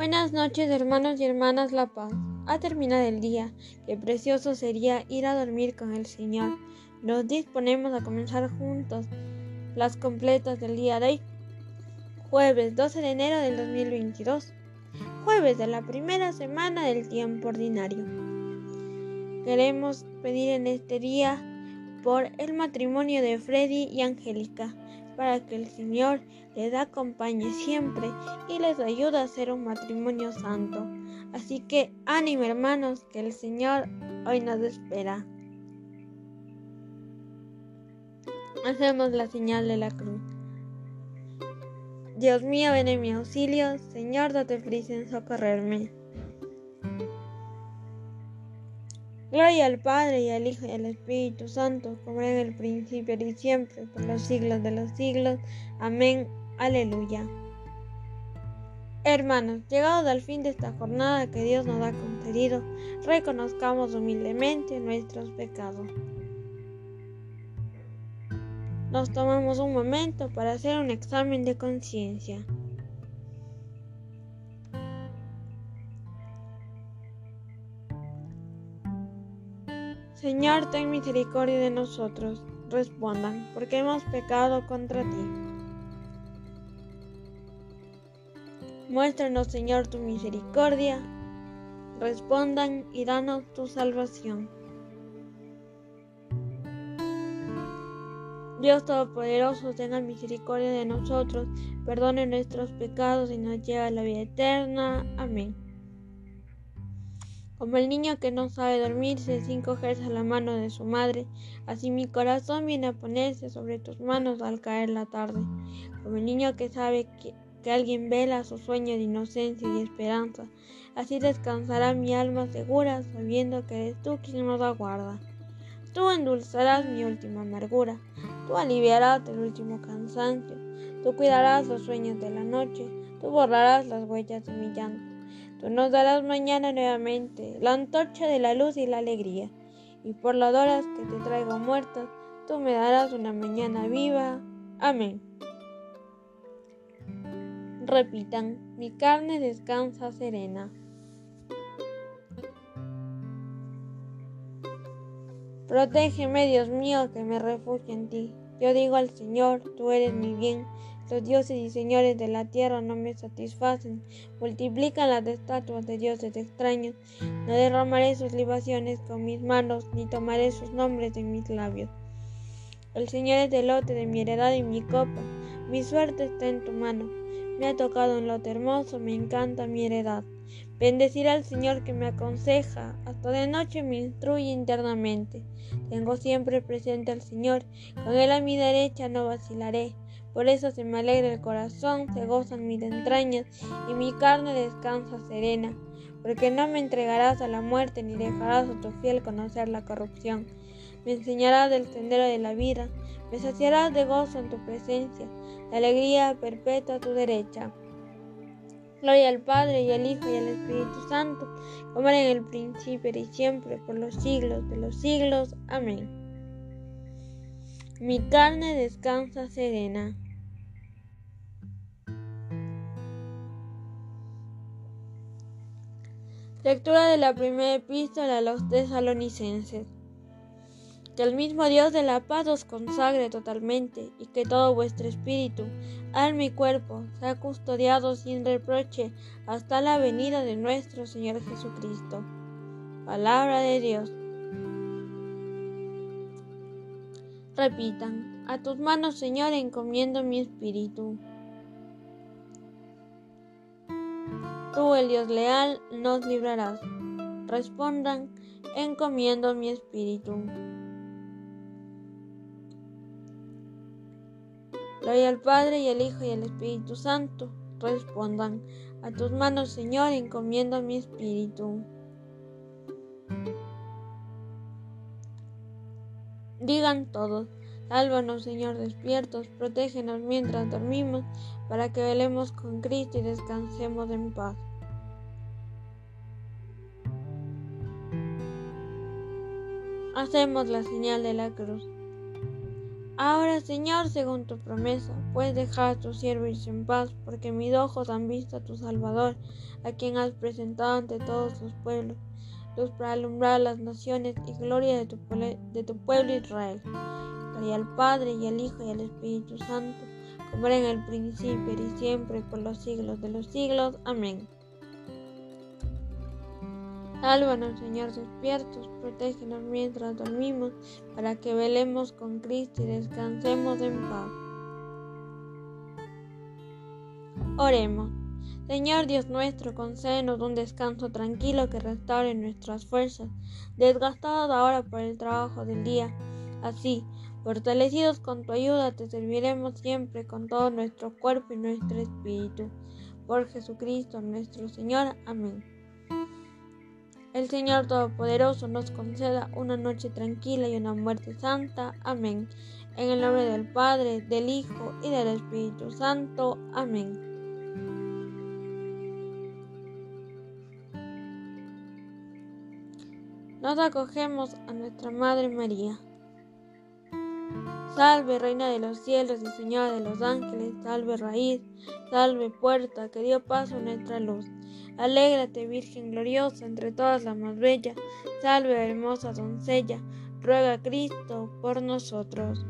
Buenas noches, hermanos y hermanas La Paz. Ha terminado el día. Qué precioso sería ir a dormir con el Señor. Nos disponemos a comenzar juntos las completas del día de hoy. Jueves 12 de enero del 2022. Jueves de la primera semana del tiempo ordinario. Queremos pedir en este día por el matrimonio de Freddy y Angélica para que el Señor les acompañe siempre y les ayude a hacer un matrimonio santo. Así que ánimo hermanos, que el Señor hoy nos espera. Hacemos la señal de la cruz. Dios mío, ven en mi auxilio, Señor, date prisa en socorrerme. Gloria al Padre y al Hijo y al Espíritu Santo, como en el principio y siempre, por los siglos de los siglos. Amén. Aleluya. Hermanos, llegados al fin de esta jornada que Dios nos ha concedido, reconozcamos humildemente nuestros pecados. Nos tomamos un momento para hacer un examen de conciencia. Señor, ten misericordia de nosotros. Respondan, porque hemos pecado contra ti. Muéstranos, Señor, tu misericordia. Respondan y danos tu salvación. Dios Todopoderoso, tenga misericordia de nosotros, perdone nuestros pecados y nos lleve a la vida eterna. Amén. Como el niño que no sabe dormirse sin cogerse la mano de su madre, así mi corazón viene a ponerse sobre tus manos al caer la tarde. Como el niño que sabe que, que alguien vela su sueño de inocencia y esperanza, así descansará mi alma segura sabiendo que eres tú quien nos aguarda. Tú endulzarás mi última amargura, tú aliviarás el último cansancio, tú cuidarás los sueños de la noche, tú borrarás las huellas de mi llanto. Tú nos darás mañana nuevamente la antorcha de la luz y la alegría, y por las horas que te traigo muertas, tú me darás una mañana viva. Amén. Repitan, mi carne descansa serena. Protégeme, Dios mío, que me refugio en ti. Yo digo al Señor, tú eres mi bien los dioses y señores de la tierra no me satisfacen, multiplican las estatuas de dioses extraños. No derramaré sus libaciones con mis manos, ni tomaré sus nombres en mis labios. El Señor es el lote de mi heredad y mi copa, mi suerte está en tu mano. Me ha tocado un lote hermoso, me encanta mi heredad. Bendeciré al Señor que me aconseja, hasta de noche me instruye internamente. Tengo siempre presente al Señor, con él a mi derecha no vacilaré. Por eso se me alegra el corazón, se gozan mis entrañas y mi carne descansa serena, porque no me entregarás a la muerte ni dejarás a tu fiel conocer la corrupción. Me enseñarás del sendero de la vida, me saciarás de gozo en tu presencia, de alegría perpetua a tu derecha. Gloria al Padre y al Hijo y al Espíritu Santo, como era en el principio y siempre, por los siglos de los siglos. Amén. Mi carne descansa serena. Lectura de la primera epístola a los tesalonicenses. Que el mismo Dios de la paz os consagre totalmente y que todo vuestro espíritu, alma y cuerpo sea custodiado sin reproche hasta la venida de nuestro Señor Jesucristo. Palabra de Dios. Repitan, a tus manos, Señor, encomiendo mi espíritu. Tú, el Dios leal, nos librarás. Respondan, encomiendo mi espíritu. Gloria al Padre y al Hijo y al Espíritu Santo. Respondan, a tus manos, Señor, encomiendo mi espíritu. Digan todos, sálvanos Señor despiertos, protégenos mientras dormimos, para que velemos con Cristo y descansemos en paz. Hacemos la señal de la cruz. Ahora, Señor, según tu promesa, puedes dejar a tu siervo irse en paz, porque mis ojos han visto a tu Salvador, a quien has presentado ante todos los pueblos, luz para alumbrar las naciones y gloria de tu, pueblo Israel. Gloria al Padre y al Hijo y al Espíritu Santo, como era en el principio y siempre, por los siglos de los siglos. Amén. Sálvanos, Señor, despiertos, protégenos mientras dormimos, para que velemos con Cristo y descansemos en paz. Oremos. Señor Dios nuestro, concédenos un descanso tranquilo que restaure nuestras fuerzas, desgastadas ahora por el trabajo del día. Así, fortalecidos con tu ayuda, te serviremos siempre con todo nuestro cuerpo y nuestro espíritu. Por Jesucristo nuestro Señor. Amén. El Señor Todopoderoso nos conceda una noche tranquila y una muerte santa. Amén. En el nombre del Padre, del Hijo y del Espíritu Santo. Amén. Nos acogemos a nuestra Madre María. Salve, Reina de los cielos y Señora de los ángeles, salve raíz, salve puerta que dio paso a nuestra luz. Alégrate, Virgen gloriosa, entre todas las más bella. Salve, hermosa doncella. Ruega Cristo por nosotros.